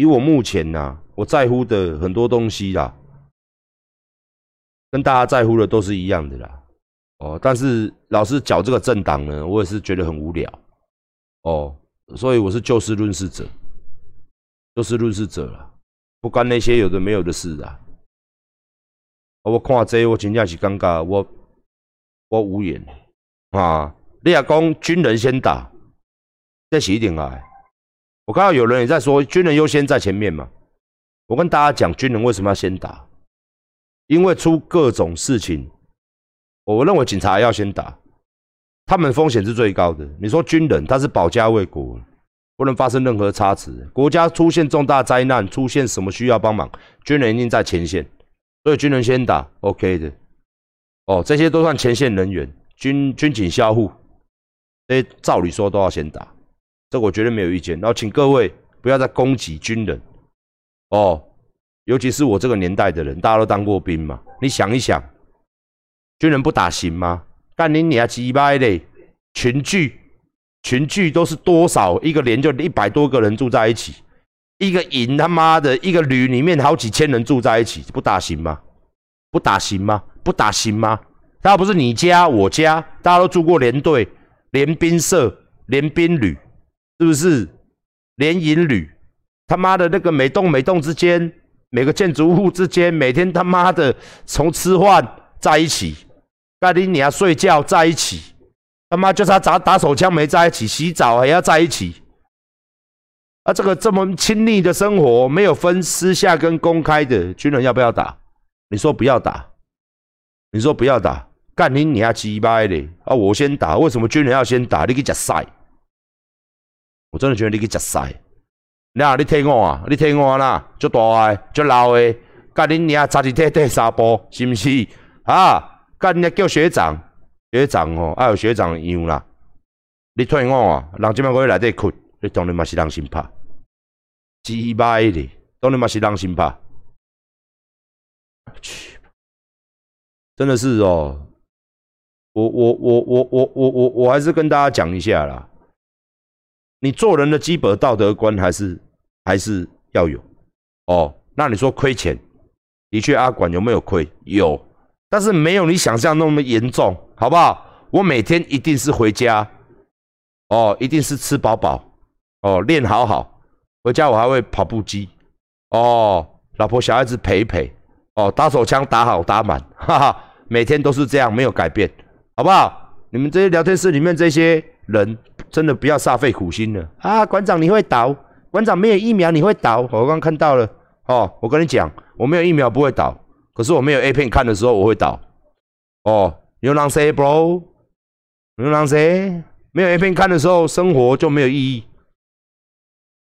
以我目前呐，我在乎的很多东西啦，跟大家在乎的都是一样的啦。哦，但是老是搅这个政党呢，我也是觉得很无聊。哦，所以我是就事论事者，就事论事者了，不关那些有的没有的事啊。我看这我真正是尴尬，我我无言啊。你也讲军人先打，这是一定啊。我看到有人也在说军人优先在前面嘛。我跟大家讲，军人为什么要先打？因为出各种事情，我认为警察要先打，他们风险是最高的。你说军人他是保家卫国，不能发生任何差池。国家出现重大灾难，出现什么需要帮忙，军人一定在前线，所以军人先打，OK 的。哦，这些都算前线人员，军军警校护。这照理说都要先打，这我绝对没有意见。然后请各位不要再攻击军人哦，尤其是我这个年代的人，大家都当过兵嘛。你想一想，军人不打行吗？干你娘鸡巴嘞！群聚群聚都是多少？一个连就一百多个人住在一起，一个营他妈的一个旅里面好几千人住在一起，不打行吗？不打行吗？不打行吗？他不是你家我家，大家都住过连队。连兵社、连兵旅，是不是？联营旅，他妈的那个每栋每栋之间，每个建筑物之间，每天他妈的从吃饭在一起，盖你你要睡觉在一起，他妈就是他打打手枪没在一起，洗澡还要在一起。啊，这个这么亲密的生活，没有分私下跟公开的，军人要不要打？你说不要打，你说不要打。干你你要鸡巴的啊！我先打，为什么军人要先打？你去食晒，我真的觉得你去食晒。那你听我啊，你听我啦，足大个，足老的，干你娘早起踢踢三步，是不是？啊，干你叫学长，学长哦，还有学长样啦。你听我啊，人即摆可以来这困，你当然嘛是人心怕，鸡掰的，当然嘛是人心怕。去，真的是哦。我我我我我我我我还是跟大家讲一下啦，你做人的基本道德观还是还是要有哦。那你说亏钱，的确阿管有没有亏？有，但是没有你想象那么严重，好不好？我每天一定是回家，哦，一定是吃饱饱，哦，练好好，回家我还会跑步机，哦，老婆小孩子陪陪，哦，打手枪打好打满，哈哈，每天都是这样，没有改变。好不好？你们这些聊天室里面这些人，真的不要煞费苦心了啊！馆长你会倒，馆长没有疫苗你会倒。我刚看到了，哦，我跟你讲，我没有疫苗不会倒，可是我没有 A 片看的时候我会倒。哦，牛郎 say bro，牛郎 say，没有 A 片看的时候，生活就没有意义。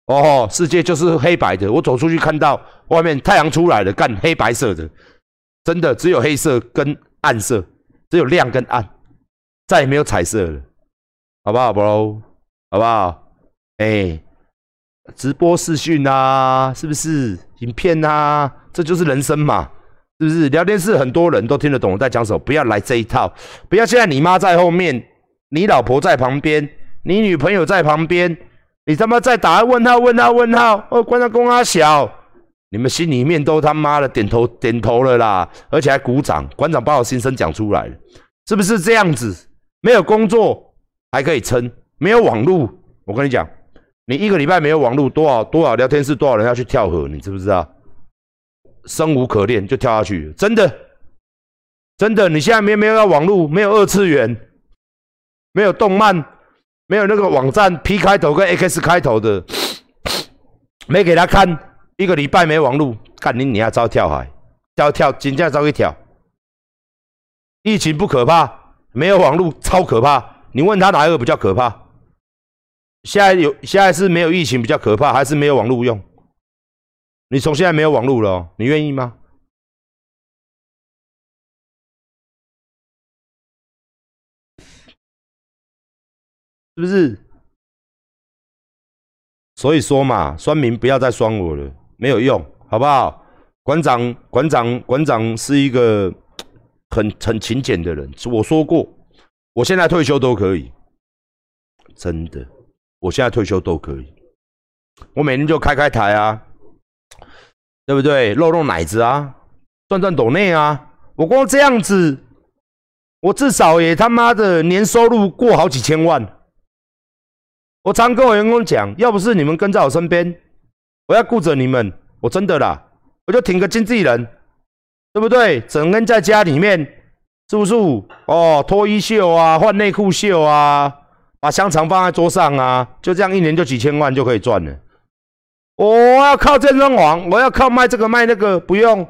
哦，世界就是黑白的，我走出去看到外面太阳出来了，干黑白色的，真的只有黑色跟暗色，只有亮跟暗。再也没有彩色了，好不好，bro？好不好？哎，直播视讯呐，是不是？影片呐，这就是人生嘛，是不是？聊天室很多人都听得懂我在讲什么，不要来这一套，不要现在你妈在后面，你老婆在旁边，你女朋友在旁边，你他妈在打问号问号问号，哦，关到公阿小，你们心里面都他妈的点头点头了啦，而且还鼓掌，馆长把我心声讲出来了，是不是这样子？没有工作还可以撑，没有网络，我跟你讲，你一个礼拜没有网络，多少多少聊天室，多少人要去跳河，你知不知道？生无可恋就跳下去，真的，真的，你现在没没有要网络，没有二次元，没有动漫，没有那个网站 P 开头跟 X 开头的，没给他看，一个礼拜没网络，看你你要招跳海，跳跳，金价招一跳，疫情不可怕。没有网络超可怕，你问他哪一个比较可怕？现在有现在是没有疫情比较可怕，还是没有网络用？你从现在没有网络了，你愿意吗？是不是？所以说嘛，酸民不要再酸我了，没有用，好不好？馆长，馆长，馆长是一个。很很勤俭的人，我说过，我现在退休都可以，真的，我现在退休都可以，我每天就开开台啊，对不对？露露奶子啊，赚赚斗内啊，我光这样子，我至少也他妈的年收入过好几千万。我常跟我员工讲，要不是你们跟在我身边，我要顾着你们，我真的啦，我就挺个经纪人，对不对？整天在家里面，是不是？哦，脱衣秀啊，换内裤秀啊，把香肠放在桌上啊，就这样一年就几千万就可以赚了。我要靠健身房，我要靠卖这个卖那个，不用，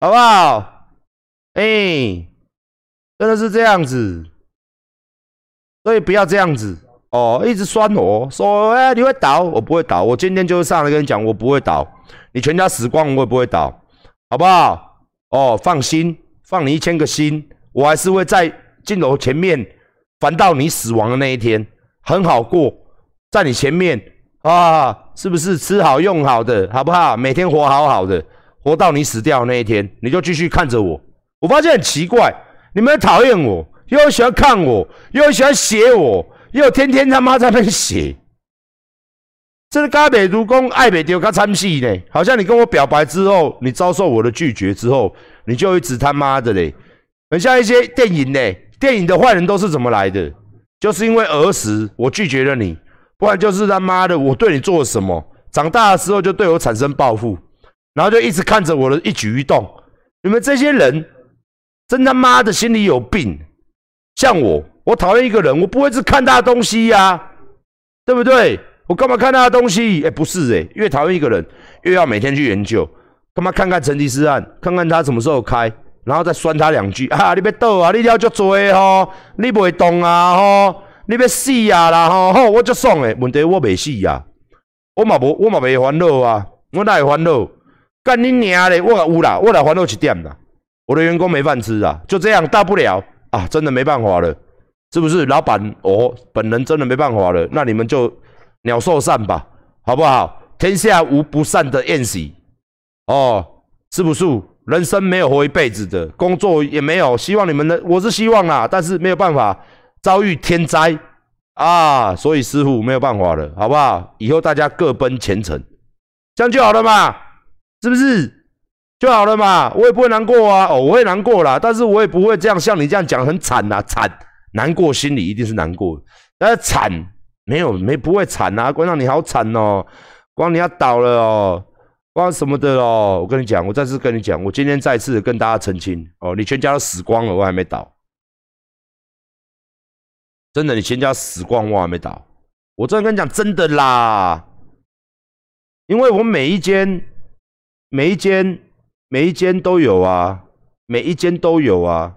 好不好？哎，真的是这样子，所以不要这样子。哦，一直酸我说，哎，你会倒？我不会倒。我今天就上来跟你讲，我不会倒。你全家死光，我也不会倒，好不好？哦，放心，放你一千个心，我还是会在镜头前面烦到你死亡的那一天，很好过，在你前面啊，是不是吃好用好的，好不好？每天活好好的，活到你死掉那一天，你就继续看着我。我发现很奇怪，你们讨厌我，又喜欢看我，又喜欢写我。又天天他妈在那写，这是加美如公爱美丢他参戏呢？好像你跟我表白之后，你遭受我的拒绝之后，你就一直他妈的嘞，很像一些电影呢。电影的坏人都是怎么来的？就是因为儿时我拒绝了你，不然就是他妈的我对你做了什么，长大的时候就对我产生报复，然后就一直看着我的一举一动。你们这些人真他妈的心里有病，像我。我讨厌一个人，我不会是看他的东西呀，对不对？我干嘛看他的东西？哎，不是哎，越讨厌一个人，越要每天去研究，干嘛看看成吉思汗，看看他什么时候开，然后再酸他两句 啊！你别逗啊，你了就做吼，你不会动啊吼，你别死啊啦吼，吼我就爽诶，问题我未死呀，我嘛无，我嘛未烦恼啊，我哪会烦恼？干你娘嘞！我有啦，我来烦恼一点啦，我的员工没饭吃啊，就这样，大不了啊，真的没办法了。是不是老板？哦，本人真的没办法了，那你们就鸟兽散吧，好不好？天下无不散的宴席，哦，是不是？人生没有活一辈子的，工作也没有。希望你们的，我是希望啦，但是没有办法，遭遇天灾啊，所以师傅没有办法了，好不好？以后大家各奔前程，这样就好了嘛，是不是？就好了嘛，我也不会难过啊，哦，我会难过啦，但是我也不会这样像你这样讲很惨呐，惨。难过，心里一定是难过，但是惨没有没不会惨啊！关长你好惨哦，光你要倒了哦，光什么的哦！我跟你讲，我再次跟你讲，我今天再次跟大家澄清哦，你全家都死光了，我还没倒，真的，你全家死光，我还没倒，我真的跟你讲，真的啦，因为我每一间每一间每一间都有啊，每一间都有啊。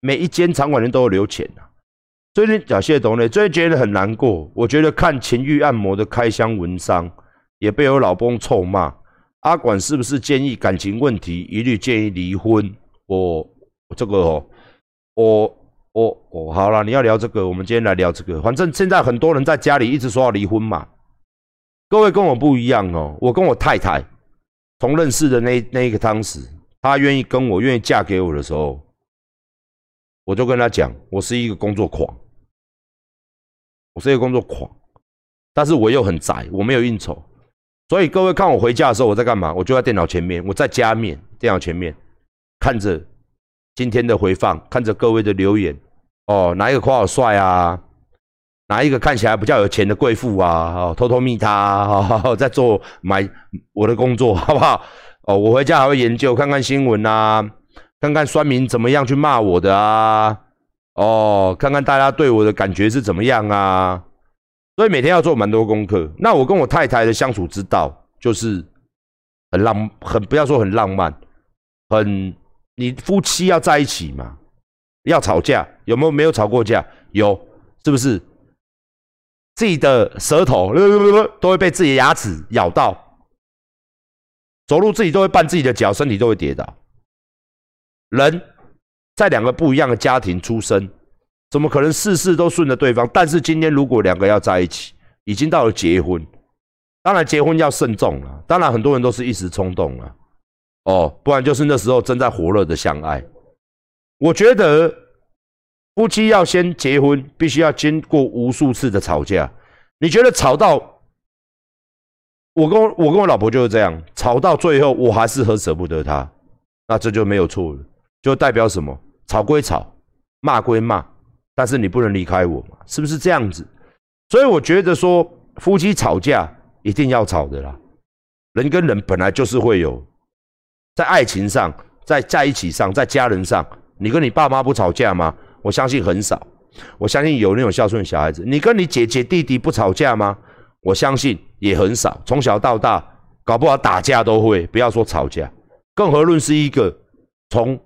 每一间场馆人都有留钱啊。最近讲谢董呢，最近觉得很难过。我觉得看情欲按摩的开箱文章，也被我老公臭骂。阿管是不是建议感情问题，一律建议离婚？我这个哦，我我我好了，你要聊这个，我们今天来聊这个。反正现在很多人在家里一直说要离婚嘛。各位跟我不一样哦，我跟我太太从认识的那那一个当时，她愿意跟我，愿意嫁给我的时候。我就跟她讲，我是一个工作狂，我是一个工作狂，但是我又很宅，我没有应酬，所以各位看我回家的时候我在干嘛？我就在电脑前面，我在家面电脑前面看着今天的回放，看着各位的留言。哦，哪一个夸我帅啊？哪一个看起来比较有钱的贵妇啊？哦，偷偷密他，在做买我的工作，好不好？哦，我回家还会研究看看新闻啊。看看酸民怎么样去骂我的啊？哦，看看大家对我的感觉是怎么样啊？所以每天要做蛮多功课。那我跟我太太的相处之道就是很浪，很不要说很浪漫，很你夫妻要在一起嘛，要吵架有没有？没有吵过架？有，是不是？自己的舌头都会被自己的牙齿咬到，走路自己都会绊自己的脚，身体都会跌倒。人在两个不一样的家庭出生，怎么可能事事都顺着对方？但是今天如果两个要在一起，已经到了结婚，当然结婚要慎重了。当然很多人都是一时冲动了，哦，不然就是那时候正在火热的相爱。我觉得夫妻要先结婚，必须要经过无数次的吵架。你觉得吵到我跟我我跟我老婆就是这样，吵到最后我还是很舍不得她，那这就没有错了，就代表什么？吵归吵，骂归骂，但是你不能离开我嘛，是不是这样子？所以我觉得说夫妻吵架一定要吵的啦，人跟人本来就是会有，在爱情上，在在一起上，在家人上，你跟你爸妈不吵架吗？我相信很少。我相信有那种孝顺小孩子，你跟你姐姐弟弟不吵架吗？我相信也很少。从小到大，搞不好打架都会，不要说吵架，更何论是一个从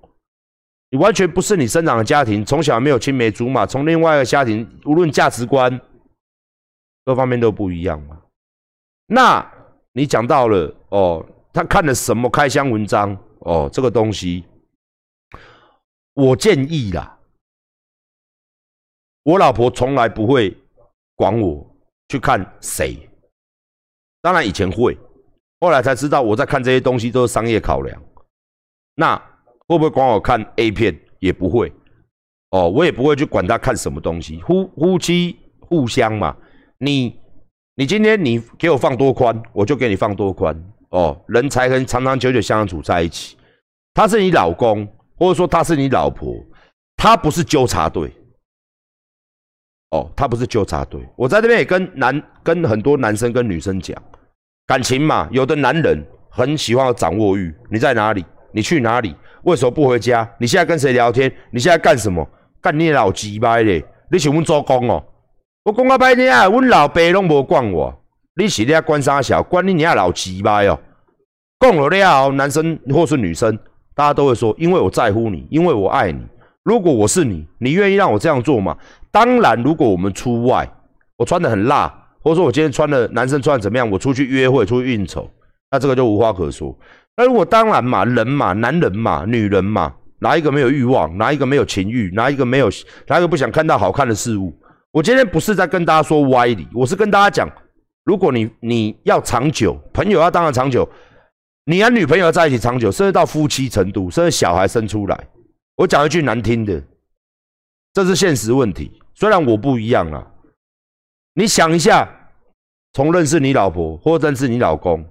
你完全不是你生长的家庭，从小没有青梅竹马，从另外一个家庭，无论价值观各方面都不一样嘛。那你讲到了哦，他看了什么开箱文章哦？这个东西，我建议啦。我老婆从来不会管我去看谁，当然以前会，后来才知道我在看这些东西都是商业考量。那会不会管我看 A 片？也不会。哦，我也不会去管他看什么东西。夫夫妻互相嘛，你你今天你给我放多宽，我就给你放多宽。哦，人才能长长久久相处在一起。他是你老公，或者说他是你老婆，他不是纠察队。哦，他不是纠察队。我在这边也跟男、跟很多男生、跟女生讲，感情嘛，有的男人很喜欢掌握欲。你在哪里？你去哪里？为什么不回家？你现在跟谁聊天？你现在干什么？干你老鸡巴嘞！你是阮做工哦。我讲啊，拜你啊，阮老爸拢无管我。你是咧管啥小？管你娘老鸡巴哦。讲了了，男生或是女生，大家都会说，因为我在乎你，因为我爱你。如果我是你，你愿意让我这样做吗？当然，如果我们出外，我穿的很辣，或者说我今天穿的男生穿的怎么样，我出去约会、出去应酬，那这个就无话可说。那如果当然嘛，人嘛，男人嘛，女人嘛，哪一个没有欲望？哪一个没有情欲？哪一个没有？哪一个不想看到好看的事物？我今天不是在跟大家说歪理，我是跟大家讲，如果你你要长久，朋友要当然长久，你和女朋友在一起长久，甚至到夫妻程度，甚至小孩生出来，我讲一句难听的，这是现实问题。虽然我不一样啊，你想一下，从认识你老婆或认识你老公，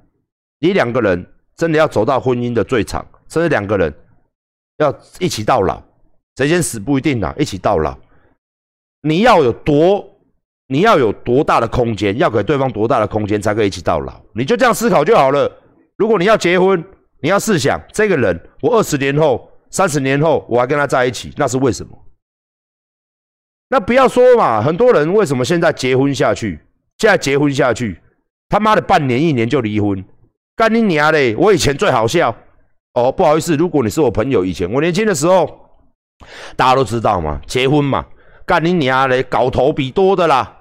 你两个人真的要走到婚姻的最长，甚至两个人要一起到老，谁先死不一定啊，一起到老，你要有多，你要有多大的空间，要给对方多大的空间才可以一起到老？你就这样思考就好了。如果你要结婚，你要试想，这个人我二十年后、三十年后我还跟他在一起，那是为什么？那不要说嘛，很多人为什么现在结婚下去，现在结婚下去，他妈的半年一年就离婚，干你娘嘞！我以前最好笑哦，不好意思，如果你是我朋友，以前我年轻的时候，大家都知道嘛，结婚嘛，干你娘嘞，搞头比多的啦，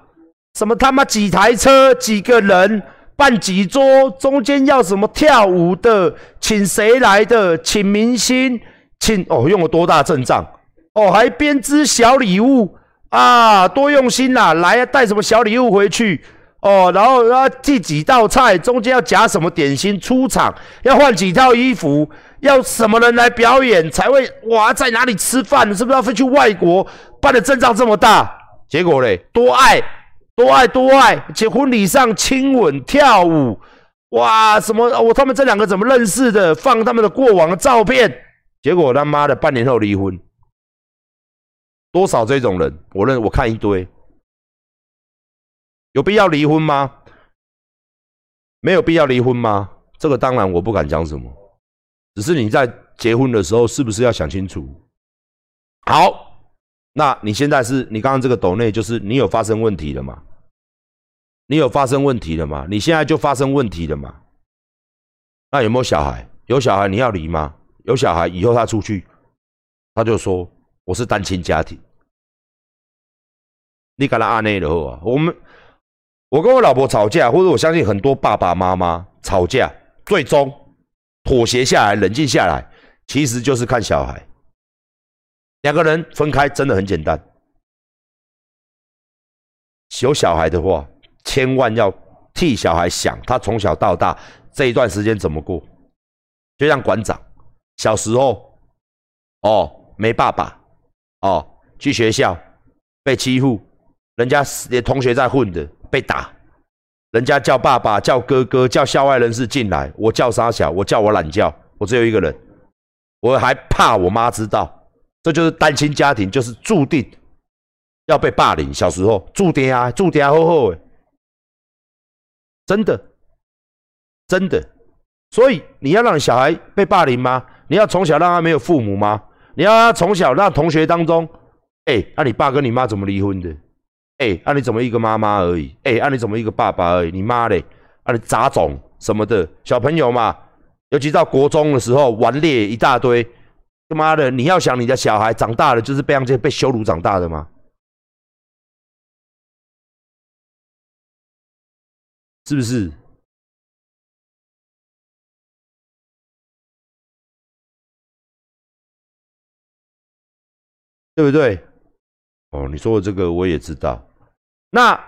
什么他妈几台车，几个人，办几桌，中间要什么跳舞的，请谁来的，请明星，请哦，用了多大阵仗哦，还编织小礼物。啊，多用心呐！来啊带什么小礼物回去哦？然后要寄几道菜，中间要夹什么点心？出场要换几套衣服？要什么人来表演才会哇？在哪里吃饭？是不是要飞去外国办的阵仗这么大？结果嘞，多爱多爱多爱！且婚礼上亲吻跳舞，哇！什么？我他们这两个怎么认识的？放他们的过往的照片，结果他妈的半年后离婚。多少这种人？我认我看一堆，有必要离婚吗？没有必要离婚吗？这个当然我不敢讲什么，只是你在结婚的时候是不是要想清楚？好，那你现在是你刚刚这个抖内就是你有发生问题了吗？你有发生问题了吗？你现在就发生问题了吗？那有没有小孩？有小孩你要离吗？有小孩以后他出去，他就说。我是单亲家庭，你跟他阿内的后啊，我们我跟我老婆吵架，或者我相信很多爸爸妈妈吵架，最终妥协下来、冷静下来，其实就是看小孩。两个人分开真的很简单，有小孩的话，千万要替小孩想，他从小到大这一段时间怎么过，就像馆长小时候，哦，没爸爸。哦，去学校被欺负，人家连同学在混的被打，人家叫爸爸、叫哥哥、叫校外人士进来，我叫沙小，我叫我懒觉，我只有一个人，我还怕我妈知道，这就是单亲家庭，就是注定要被霸凌。小时候注定啊，注定厚厚诶，真的，真的。所以你要让小孩被霸凌吗？你要从小让他没有父母吗？你要他从小让同学当中，哎，那你爸跟你妈怎么离婚的？哎，那你怎么一个妈妈而已？哎，那你怎么一个爸爸而已？你妈嘞？啊，你杂种什么的？小朋友嘛，尤其到国中的时候，顽劣一大堆。他妈的，你要想你的小孩长大了，就是被这些被羞辱长大的吗？是不是？对不对？哦，你说的这个我也知道。那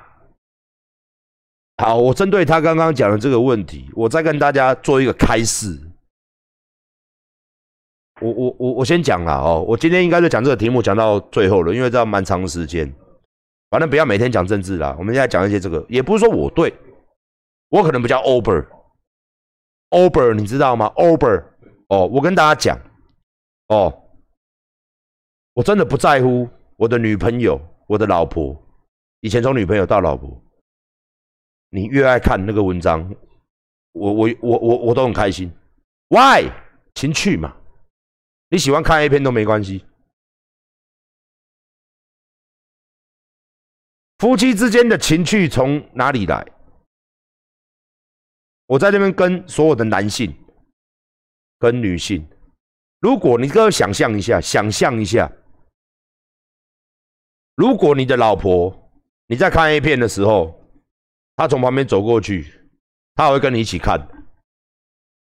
好，我针对他刚刚讲的这个问题，我再跟大家做一个开示。我我我我先讲了哦，我今天应该是讲这个题目讲到最后了，因为这样蛮长时间。反正不要每天讲政治啦，我们现在讲一些这个，也不是说我对，我可能比较 over，over，你知道吗？over，哦，我跟大家讲，哦。我真的不在乎我的女朋友，我的老婆，以前从女朋友到老婆，你越爱看那个文章，我我我我我都很开心。Why？情趣嘛，你喜欢看 A 片都没关系。夫妻之间的情趣从哪里来？我在这边跟所有的男性、跟女性，如果你各位想象一下，想象一下。如果你的老婆你在看 A 片的时候，他从旁边走过去，她会跟你一起看，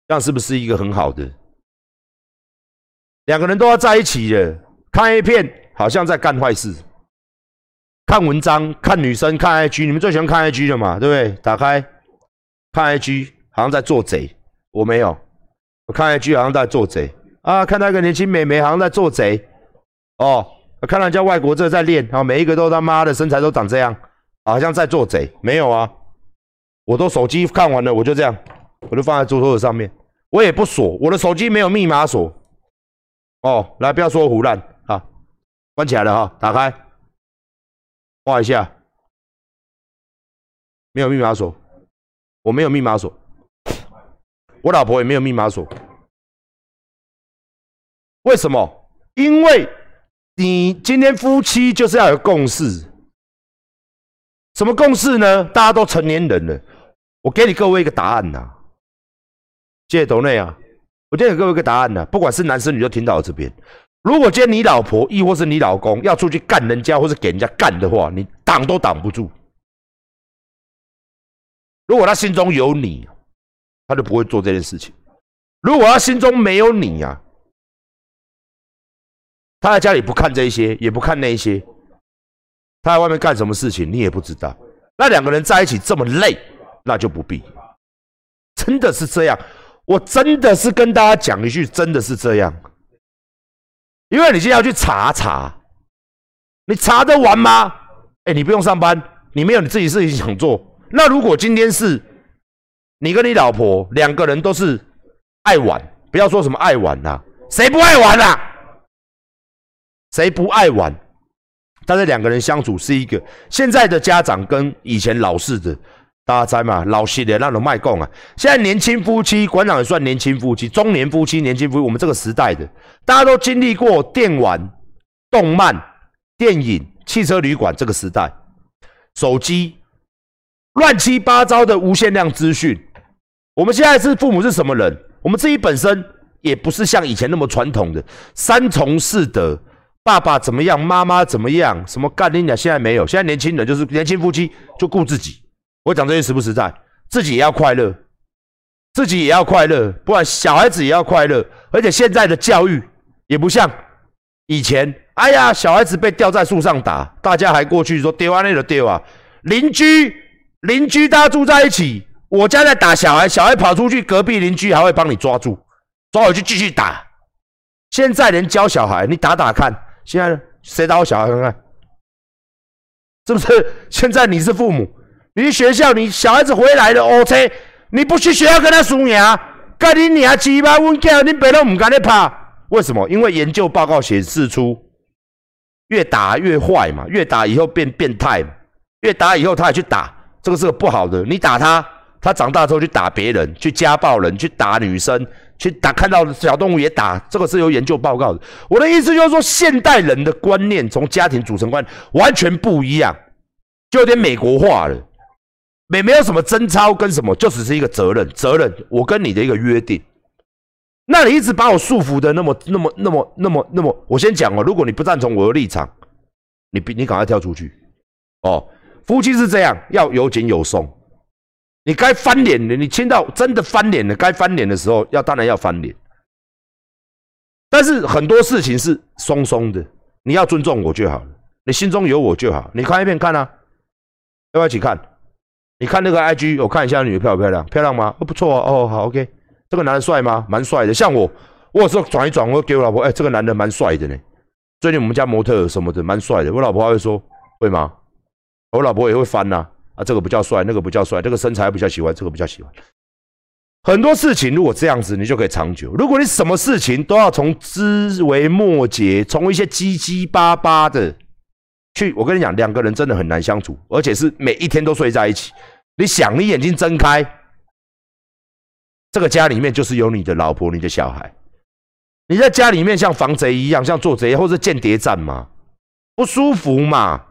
这样是不是一个很好的？两个人都要在一起的，看 A 片好像在干坏事。看文章、看女生、看 IG，你们最喜欢看 IG 的嘛？对不对？打开看 IG，好像在做贼。我没有，我看 IG 好像在做贼啊！看到一个年轻美眉，好像在做贼哦。看人家外国这在练啊，每一个都他妈的身材都长这样，好像在做贼。没有啊，我都手机看完了，我就这样，我就放在桌桌子上面，我也不锁，我的手机没有密码锁。哦，来，不要说胡乱啊，关起来了哈，打开，画一下，没有密码锁，我没有密码锁，我老婆也没有密码锁，为什么？因为。你今天夫妻就是要有共识，什么共识呢？大家都成年人了，我给你各位一个答案呐。谢谢董内啊，我今天给各位一个答案呐。不管是男生女，都听到我这边。如果今天你老婆亦或是你老公要出去干人家，或是给人家干的话，你挡都挡不住。如果他心中有你，他就不会做这件事情。如果他心中没有你呀。他在家里不看这些，也不看那些，他在外面干什么事情，你也不知道。那两个人在一起这么累，那就不必。真的是这样，我真的是跟大家讲一句，真的是这样。因为你现在要去查查，你查得完吗？哎，你不用上班，你没有你自己事情想做。那如果今天是你跟你老婆两个人都是爱玩，不要说什么爱玩呐，谁不爱玩啊？谁不爱玩？但是两个人相处是一个现在的家长跟以前老式的，大家猜嘛？老式的那种卖供啊。现在年轻夫妻，馆长也算年轻夫妻，中年夫妻，年轻夫妻。我们这个时代的，大家都经历过电玩、动漫、电影、汽车旅馆这个时代，手机乱七八糟的无限量资讯。我们现在是父母是什么人？我们自己本身也不是像以前那么传统的三从四德。爸爸怎么样？妈妈怎么样？什么干你俩？现在没有，现在年轻人就是年轻夫妻就顾自己。我讲这些实不实在？自己也要快乐，自己也要快乐，不然小孩子也要快乐。而且现在的教育也不像以前。哎呀，小孩子被吊在树上打，大家还过去说丢啊那个丢啊。邻居邻居大家住在一起，我家在打小孩，小孩跑出去，隔壁邻居还会帮你抓住，抓回去继续打。现在连教小孩，你打打看。现在谁打我小孩看看？是不是？现在你是父母，你学校，你小孩子回来的 O C，你不去学校跟他输赢，该你娘鸡巴问叫你别人唔敢你怕，为什么？因为研究报告显示出，越打越坏嘛，越打以后变变态嘛，越打以后他也去打，这个是个不好的。你打他，他长大之后去打别人，去家暴人，去打女生，去打看到小动物也打，这个是有研究报告的。我的意思就是说，现代人的观念从家庭组成观完全不一样，就有点美国化了。没没有什么贞操跟什么，就只是一个责任，责任我跟你的一个约定。那你一直把我束缚的那么那么那么那么那么，我先讲哦，如果你不赞同我的立场，你你赶快跳出去哦。夫妻是这样，要有紧有松。你该翻脸的，你听到真的翻脸了，该翻脸的时候，要当然要翻脸。但是很多事情是松松的，你要尊重我就好了，你心中有我就好。你看一遍看啊，要不要一起看？你看那个 IG，我看一下女的漂不漂亮？漂亮吗？不错哦。哦，好，OK。这个男的帅吗？蛮帅的。像我，我有时候转一转，我给我老婆，哎，这个男的蛮帅的呢。最近我们家模特什么的蛮帅的。我老婆会说，会吗？我老婆也会翻呐。啊这个不叫帅，那个不叫帅，这个身材比较喜欢，这个比较喜欢。很多事情如果这样子，你就可以长久。如果你什么事情都要从枝微末节，从一些七七八八的。去，我跟你讲，两个人真的很难相处，而且是每一天都睡在一起。你想，你眼睛睁开，这个家里面就是有你的老婆、你的小孩。你在家里面像防贼一样，像做贼或者间谍战吗？不舒服嘛？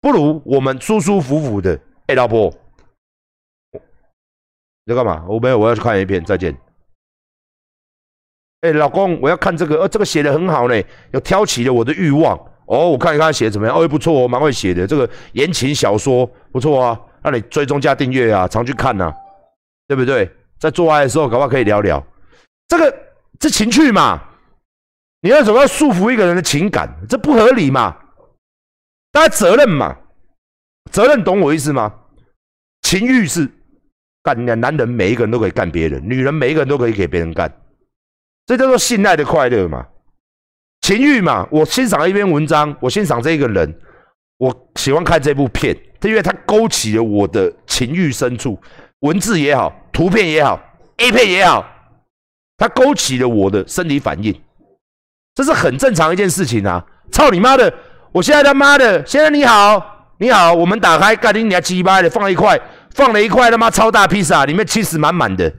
不如我们舒舒服服的。哎，老婆，你在干嘛？我没有，我要去看一片。再见。哎，老公，我要看这个，呃，这个写的很好呢，又挑起了我的欲望。哦，我看一看写的怎么样？哦，不错哦，蛮会写的。这个言情小说不错啊，那你追踪加订阅啊，常去看呐，对不对？在做爱的时候，搞不好可以聊聊。这个这情趣嘛，你要怎么要束缚一个人的情感？这不合理嘛？大家责任嘛，责任懂我意思吗？情欲是干男男人每一个人都可以干别人，女人每一个人都可以给别人干，这叫做信赖的快乐嘛。情欲嘛，我欣赏一篇文章，我欣赏这个人，我喜欢看这部片，因为它勾起了我的情欲深处，文字也好，图片也好，A 片也好，它勾起了我的生理反应，这是很正常一件事情啊！操你妈的！我现在他妈的，先生你好，你好，我们打开盖丁尼亚鸡巴的，放了一块，放了一块他妈超大披萨，里面气死满满的，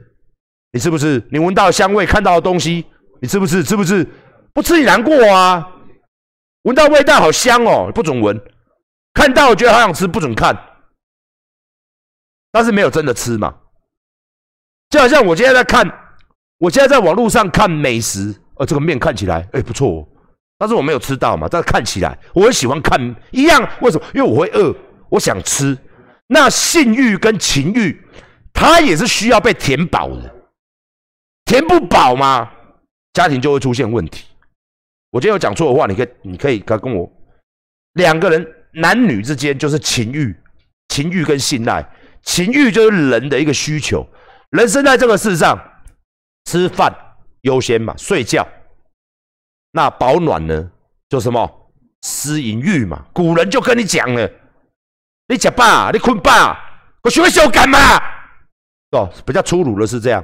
你是不是？你闻到香味，看到的东西，你是不是？是不是？不吃你难过啊！闻到味道好香哦，不准闻；看到我觉得好想吃，不准看。但是没有真的吃嘛？就好像我现在在看，我现在在网络上看美食，呃，这个面看起来哎不错，但是我没有吃到嘛。但是看起来我很喜欢看一样，为什么？因为我会饿，我想吃。那性欲跟情欲，它也是需要被填饱的，填不饱吗？家庭就会出现问题。我今天有讲错的话，你可以，你可以跟跟我两个人男女之间就是情欲，情欲跟信赖，情欲就是人的一个需求。人生在这个世上，吃饭优先嘛，睡觉，那保暖呢，就什么私淫欲嘛。古人就跟你讲了，你吃饱，你困饱，我学会修改嘛。哦，比较粗鲁的是这样。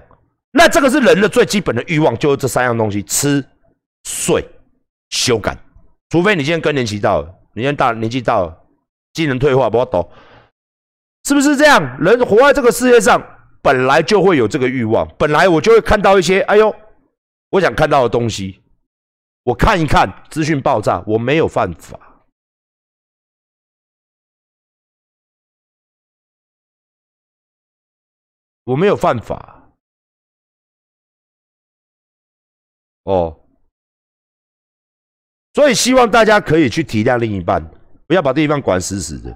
那这个是人的最基本的欲望，就是这三样东西：吃、睡。修改，除非你今天更年期到了，你今天大年纪到了，机能退化，不要抖，是不是这样？人活在这个世界上，本来就会有这个欲望，本来我就会看到一些，哎呦，我想看到的东西，我看一看，资讯爆炸，我没有犯法，我没有犯法，哦。所以希望大家可以去体谅另一半，不要把地方管死死的。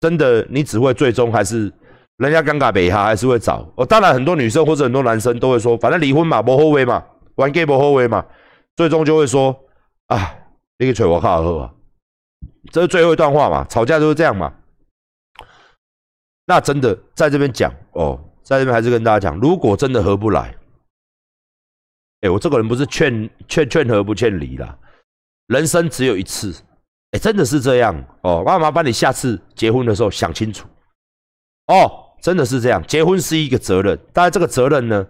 真的，你只会最终还是人家尴尬北哈，还是会找。哦，当然很多女生或者很多男生都会说，反正离婚嘛，不后悔嘛，玩 gay 后悔嘛，最终就会说啊，你个锤我靠喝啊，这是最后一段话嘛，吵架就是这样嘛。那真的在这边讲哦，在这边还是跟大家讲，如果真的合不来。哎，我这个人不是劝劝劝和不劝离啦，人生只有一次，哎，真的是这样哦。那麻烦你下次结婚的时候想清楚哦，真的是这样。结婚是一个责任，当然这个责任呢，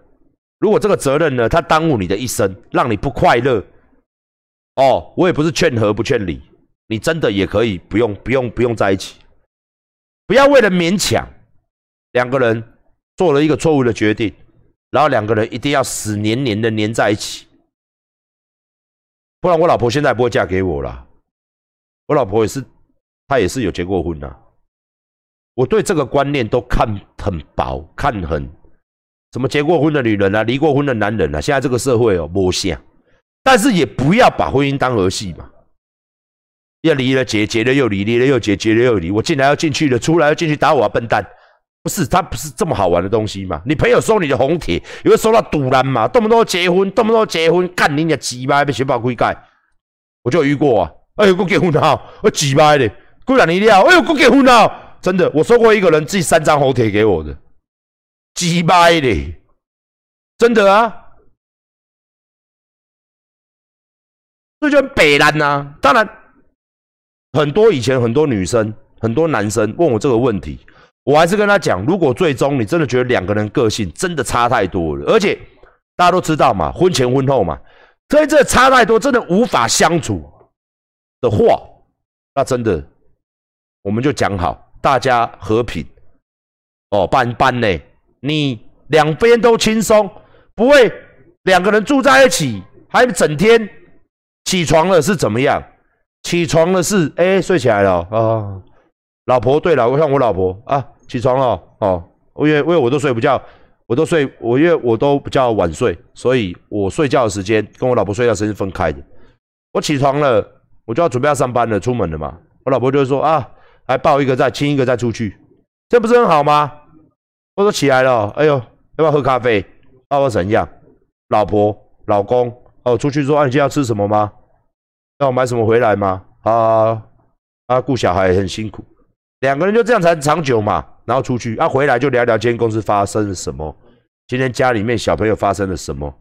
如果这个责任呢，它耽误你的一生，让你不快乐，哦，我也不是劝和不劝离，你真的也可以不用不用不用在一起，不要为了勉强两个人做了一个错误的决定，然后两个人一定要死黏黏的黏在一起，不然我老婆现在不会嫁给我了。我老婆也是，她也是有结过婚呐。我对这个观念都看很薄，看很什么结过婚的女人啊，离过婚的男人啊，现在这个社会哦，摸像。但是也不要把婚姻当儿戏嘛。要离了结，结了又离，离了又结，结了又离。我进来要进去了，出来要进去打我啊，笨蛋！不是，他不是这么好玩的东西嘛。你朋友收你的红帖，也会收到赌篮嘛，动不动结婚，动不动结婚，干你娘鸡巴，被雪宝亏盖。我就遇过啊。哎呦，我结婚了，我几百的，过两年了，哎呦，我结婚了，真的，我收过一个人寄三张红帖给我的，几百的，真的啊，这就很北蓝呐。当然，很多以前很多女生、很多男生问我这个问题，我还是跟他讲，如果最终你真的觉得两个人个性真的差太多了，而且大家都知道嘛，婚前婚后嘛，所以这差太多，真的无法相处。的话，那真的，我们就讲好，大家和平哦，办办呢，你两边都轻松，不会两个人住在一起，还整天起床了是怎么样？起床了是哎，睡起来了啊，老婆对了，我像我老婆啊，起床了哦，因为因为我都睡不觉，我都睡我因为我都比较晚睡，所以我睡觉的时间跟我老婆睡觉时间是分开的，我起床了。我就要准备要上班了，出门了嘛。我老婆就会说啊，来抱一个再亲一个再出去，这不是很好吗？我说起来了，哎呦，要不要喝咖啡？要不要怎样？老婆、老公，哦，出去说，啊，你今天要吃什么吗？要买什么回来吗？啊啊，顾小孩很辛苦，两个人就这样才长久嘛。然后出去，啊，回来就聊聊今天公司发生了什么，今天家里面小朋友发生了什么，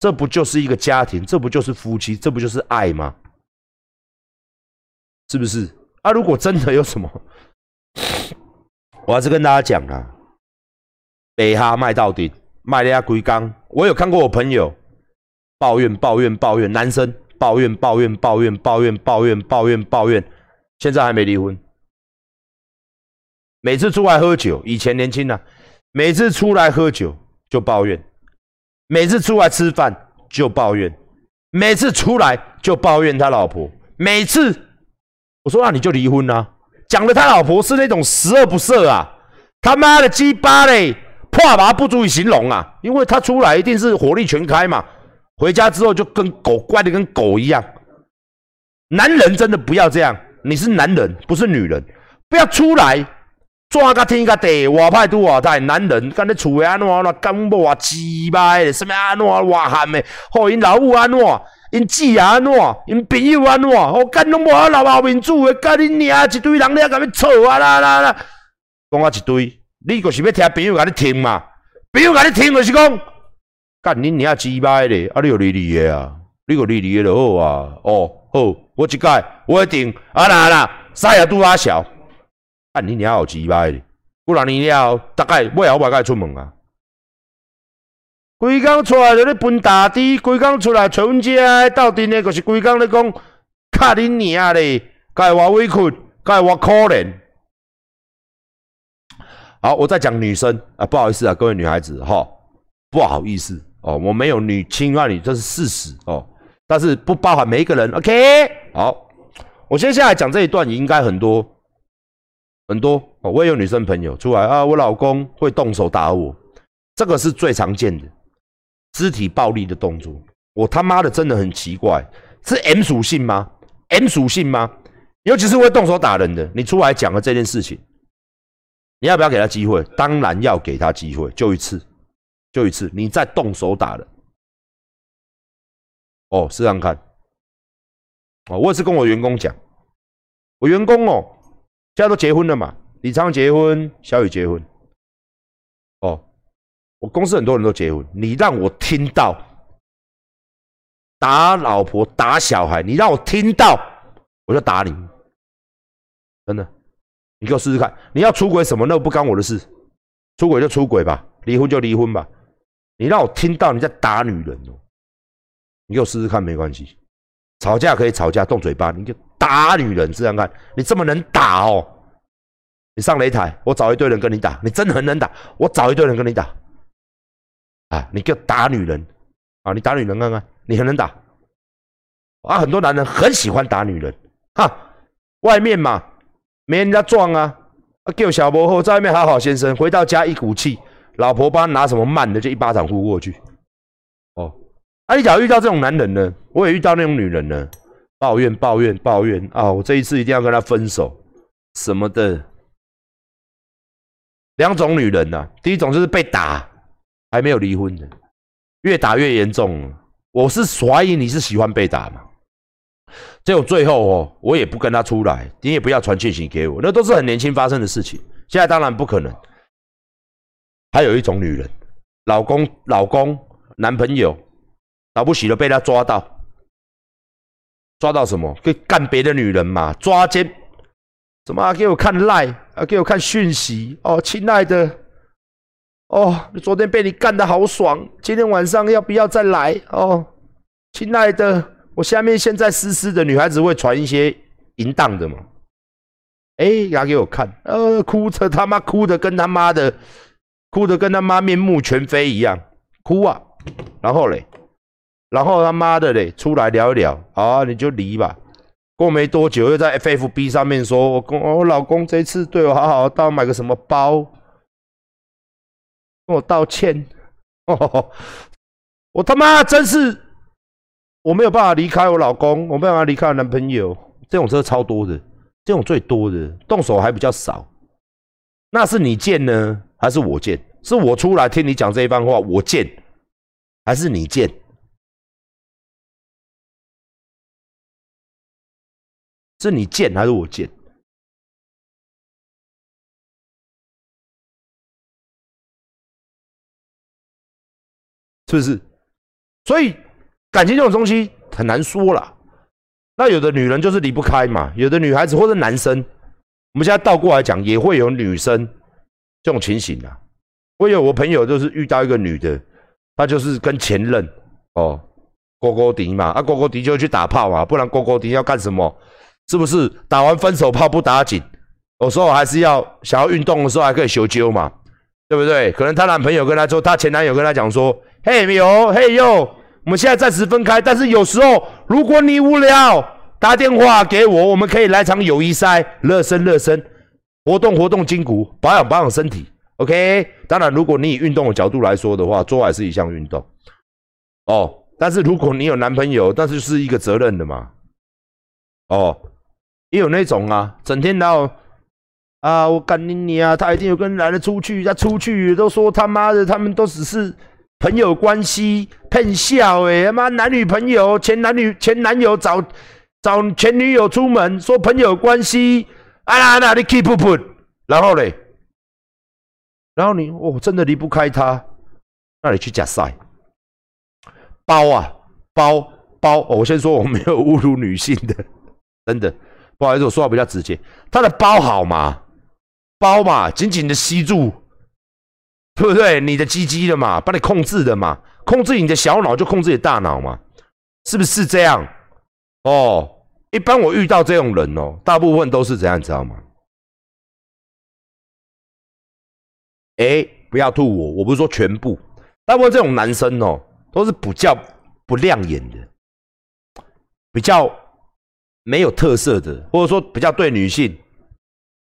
这不就是一个家庭？这不就是夫妻？这不就是爱吗？是不是啊？如果真的有什么，我还是跟大家讲啊，北哈卖到底，卖了下龟缸。我有看过我朋友抱怨抱怨抱怨，男生抱怨抱怨抱怨抱怨抱怨抱怨抱怨，现在还没离婚。每次出来喝酒，以前年轻啊，每次出来喝酒就抱怨，每次出来吃饭就抱怨，每次出来就抱怨他老婆，每次。我说那你就离婚啊！讲的他老婆是那种十恶不赦啊，他妈的鸡巴嘞，破麻不足以形容啊！因为他出来一定是火力全开嘛，回家之后就跟狗乖的跟狗一样。男人真的不要这样，你是男人不是女人，不要出来抓个天个地，我派都外派。男人干你厝安怎啦，干某啊鸡巴的，什么安怎外汉的，好因老母安怎？因姊安怎？因朋友安怎？我干拢无好留后面子的，干你娘一堆人咧，甲你吵啊啦啦啦！讲啊一堆，你就是要听朋友甲你听嘛？朋友甲你听就是讲，干恁娘鸡巴咧！啊，你有理理的啊？你有理理的就好啊！哦，好，我一改，我一定啊啦啦，啥也拄啊小，干恁娘有鸡巴咧！不然你了，大概尾后摆该出门啊？规工出来就咧分大滴，规工出来找阮遮斗阵的，就是规工咧讲，卡恁娘咧，该我委屈，该我可怜。好，我再讲女生啊，不好意思啊，各位女孩子哈，不好意思哦，我没有女侵犯你，这是事实哦，但是不包含每一个人。OK，好，我接下来讲这一段，应该很多很多哦，我也有女生朋友出来啊，我老公会动手打我，这个是最常见的。肢体暴力的动作，我他妈的真的很奇怪，是 M 属性吗？M 属性吗？尤其是会动手打人的，你出来讲了这件事情，你要不要给他机会？当然要给他机会，就一次，就一次，你再动手打人，哦，试试看。哦，我也是跟我员工讲，我员工哦，现在都结婚了嘛，李昌结婚，小雨结婚，哦。我公司很多人都结婚，你让我听到打老婆打小孩，你让我听到，我就打你。真的，你给我试试看。你要出轨什么？那不干我的事。出轨就出轨吧，离婚就离婚吧。你让我听到你在打女人哦，你给我试试看，没关系。吵架可以吵架，动嘴巴，你就打女人，这样看。你这么能打哦？你上擂台，我找一堆人跟你打。你真的很能打，我找一堆人跟你打。啊，你给我打女人啊！你打女人看看，你很能打。啊，很多男人很喜欢打女人，哈，外面嘛没人家壮啊，啊，叫小伯后在外面好好先生，回到家一股气，老婆帮他拿什么慢的就一巴掌呼过去。哦，啊，你假如遇到这种男人呢？我也遇到那种女人呢，抱怨抱怨抱怨啊，我这一次一定要跟他分手什么的。两种女人呐，第一种就是被打还没有离婚的，越打越严重了。我是怀疑你是喜欢被打嘛？结果最后哦，我也不跟他出来，你也不要传讯息给我，那都是很年轻发生的事情。现在当然不可能。还有一种女人，老公、老公、男朋友，老不起了，被他抓到，抓到什么？可以干别的女人嘛？抓奸？什么？给我看赖啊？给我看讯息哦，亲爱的，哦，昨天被你干的好爽，今天晚上要不要再来？哦，亲爱的。我下面现在湿湿的，女孩子会传一些淫荡的嘛？哎，拿给我看，呃，哭着他妈哭的跟他妈的，哭的跟他妈面目全非一样，哭啊！然后嘞，然后他妈的嘞，出来聊一聊，好，你就离吧。过没多久，又在 FFB 上面说，我公我老公这次对我好好，到买个什么包，跟我道歉。我他妈真是。我没有办法离开我老公，我没有办法离开我男朋友，这种车超多的，这种最多的，动手还比较少。那是你贱呢，还是我贱？是我出来听你讲这一番话，我贱，还是你贱？是你贱还是我贱？是不是？所以。感情这种东西很难说啦。那有的女人就是离不开嘛，有的女孩子或者男生，我们现在倒过来讲，也会有女生这种情形啊。我有我朋友就是遇到一个女的，她就是跟前任哦勾勾敌嘛，啊勾勾敌就去打炮嘛，不然勾勾敌要干什么？是不是打完分手炮不打紧？有时候还是要想要运动的时候还可以修纠嘛，对不对？可能她男朋友跟她说，她前男友跟她讲说，嘿哟，嘿哟。我们现在暂时分开，但是有时候如果你无聊，打电话给我，我们可以来场友谊赛，热身热身，活动活动筋骨，保养保养身体。OK，当然，如果你以运动的角度来说的话，做爱是一项运动。哦，但是如果你有男朋友，那就是一个责任的嘛。哦，也有那种啊，整天到啊，我干你你啊，他一定有跟男的出去，他出去都说他妈的，他们都只是。朋友关系骗笑诶，他妈男女朋友前男女前男友找找前女友出门说朋友关系啊那你 keep 不 put，然后嘞，然后你哦真的离不开他，那你去假赛包啊包包，我先说我没有侮辱女性的，真的不好意思，我说话比较直接，他的包好吗？包嘛，紧紧的吸住。对不对？你的鸡鸡的嘛，把你控制的嘛，控制你的小脑就控制你大脑嘛，是不是这样？哦，一般我遇到这种人哦，大部分都是这样，知道吗？哎，不要吐我，我不是说全部，大部分这种男生哦，都是比较不亮眼的，比较没有特色的，或者说比较对女性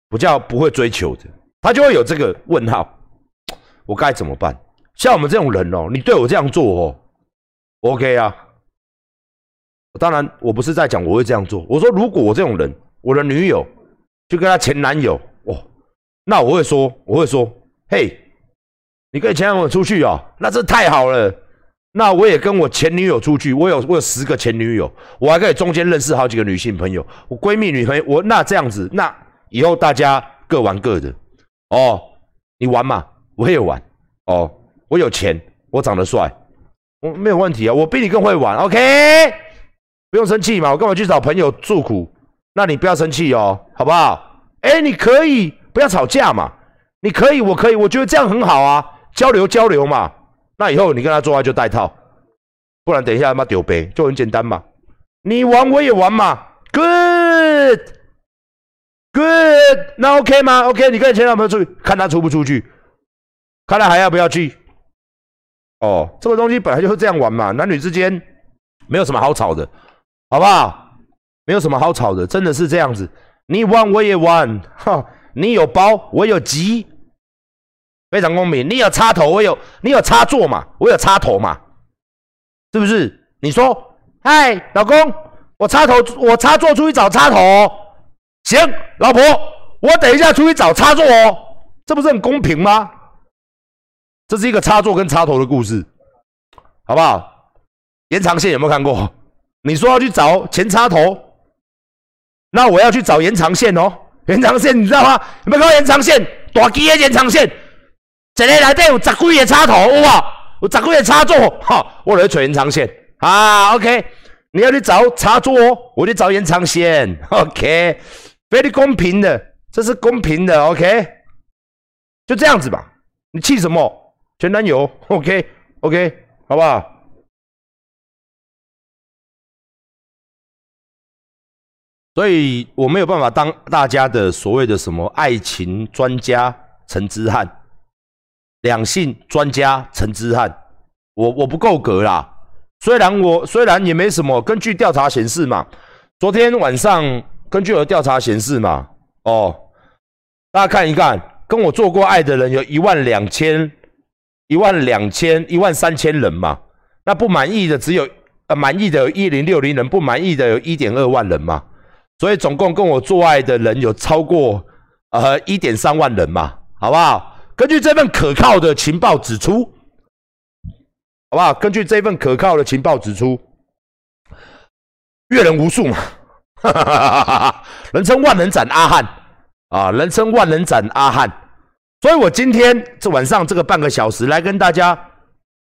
比较不会追求的，他就会有这个问号。我该怎么办？像我们这种人哦，你对我这样做哦，OK 啊？当然，我不是在讲我会这样做。我说，如果我这种人，我的女友就跟她前男友哦，那我会说，我会说，嘿，你跟前男友出去哦，那这太好了。那我也跟我前女友出去，我有我有十个前女友，我还可以中间认识好几个女性朋友，我闺蜜女朋友，我那这样子，那以后大家各玩各的哦，你玩嘛。我也玩哦，我有钱，我长得帅，我没有问题啊，我比你更会玩，OK，不用生气嘛，我干嘛去找朋友诉苦？那你不要生气哦，好不好？哎，你可以不要吵架嘛？你可以，我可以，我觉得这样很好啊，交流交流嘛。那以后你跟他做爱就带套，不然等一下他妈丢杯，就很简单嘛。你玩我也玩嘛，Good，Good，那 OK 吗？OK，你跟你前男朋友出去，看他出不出去，看来还要不要去。哦，这个东西本来就是这样玩嘛，男女之间没有什么好吵的，好不好？没有什么好吵的，真的是这样子。你玩我也玩，哈，你有包我有急，非常公平。你有插头我有，你有插座嘛？我有插头嘛？是不是？你说，嗨，老公，我插头，我插座出去找插头。行，老婆，我等一下出去找插座哦，这不是很公平吗？这是一个插座跟插头的故事，好不好？延长线有没有看过？你说要去找前插头。那我要去找延长线哦，延长线你知道吗？有没有看到延长线？大机的延长线，这里内底有十几个插头，哇，有十几个插座，哈，我来找延长线啊。OK，你要去找插座哦，我去找延长线。OK，非常公平的，这是公平的。OK，就这样子吧。你气什么？前男友？OK，OK，好不好？所以我没有办法当大家的所谓的什么爱情专家陈之汉，两性专家陈之汉，我我不够格啦。虽然我虽然也没什么，根据调查显示嘛，昨天晚上根据我的调查显示嘛，哦，大家看一看，跟我做过爱的人有一万两千、一万两千、一万三千人嘛，那不满意的只有呃满意的有一零六零人，不满意的有一点二万人嘛。所以总共跟我做爱的人有超过呃一点三万人嘛，好不好？根据这份可靠的情报指出，好不好？根据这份可靠的情报指出，阅人无数嘛，人称万人斩阿汉啊，人称万人斩阿汉。所以我今天这晚上这个半个小时来跟大家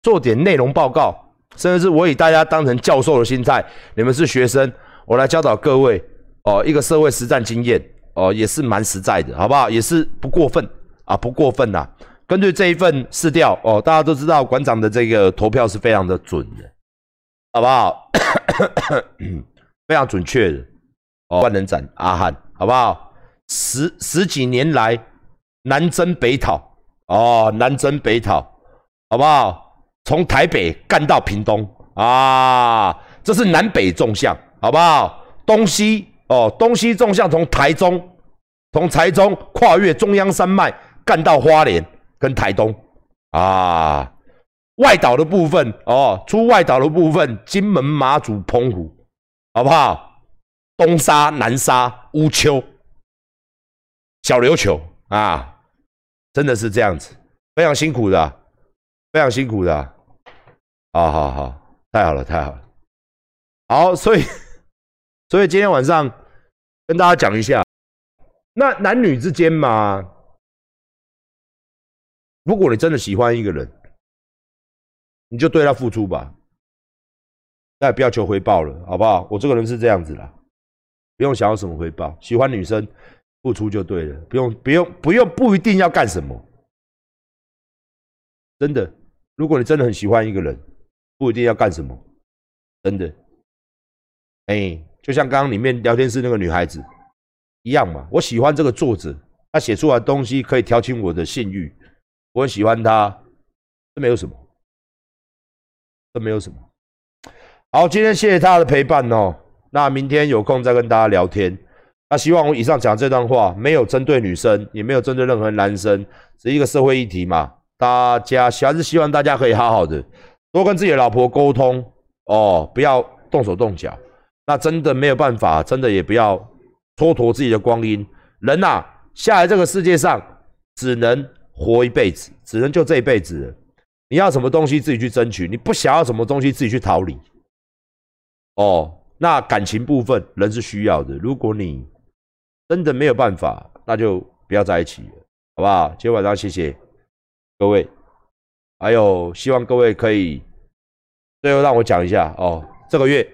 做点内容报告，甚至是我以大家当成教授的心态，你们是学生，我来教导各位。哦，一个社会实战经验哦，也是蛮实在的，好不好？也是不过分啊，不过分呐。根据这一份试调哦，大家都知道馆长的这个投票是非常的准的，好不好？非常准确的哦。万人斩阿汉，好不好？十十几年来南征北讨哦，南征北讨，好不好？从台北干到屏东啊，这是南北纵向，好不好？东西。哦，东西纵向从台中，从台中跨越中央山脉干到花莲跟台东啊，外岛的部分哦，出外岛的部分，金门、马祖、澎湖，好不好？东沙、南沙、乌丘、小琉球啊，真的是这样子，非常辛苦的，非常辛苦的，好好好，太好了，太好了，好，所以。所以今天晚上跟大家讲一下，那男女之间嘛，如果你真的喜欢一个人，你就对他付出吧，那不要求回报了，好不好？我这个人是这样子啦，不用想要什么回报，喜欢女生付出就对了，不用不用不用不一定要干什么，真的，如果你真的很喜欢一个人，不一定要干什么，真的，哎。就像刚刚里面聊天室那个女孩子一样嘛，我喜欢这个作者，他写出来的东西可以挑起我的性欲，我很喜欢他，这没有什么，这没有什么。好，今天谢谢大家的陪伴哦，那明天有空再跟大家聊天。那希望我以上讲这段话没有针对女生，也没有针对任何男生，是一个社会议题嘛，大家还是希望大家可以好好的多跟自己的老婆沟通哦，不要动手动脚。那真的没有办法，真的也不要蹉跎自己的光阴。人呐，下来这个世界上只能活一辈子，只能就这一辈子。你要什么东西自己去争取，你不想要什么东西自己去逃离。哦，那感情部分人是需要的。如果你真的没有办法，那就不要在一起了，好不好？今天晚上谢谢各位，还有希望各位可以最后让我讲一下哦，这个月。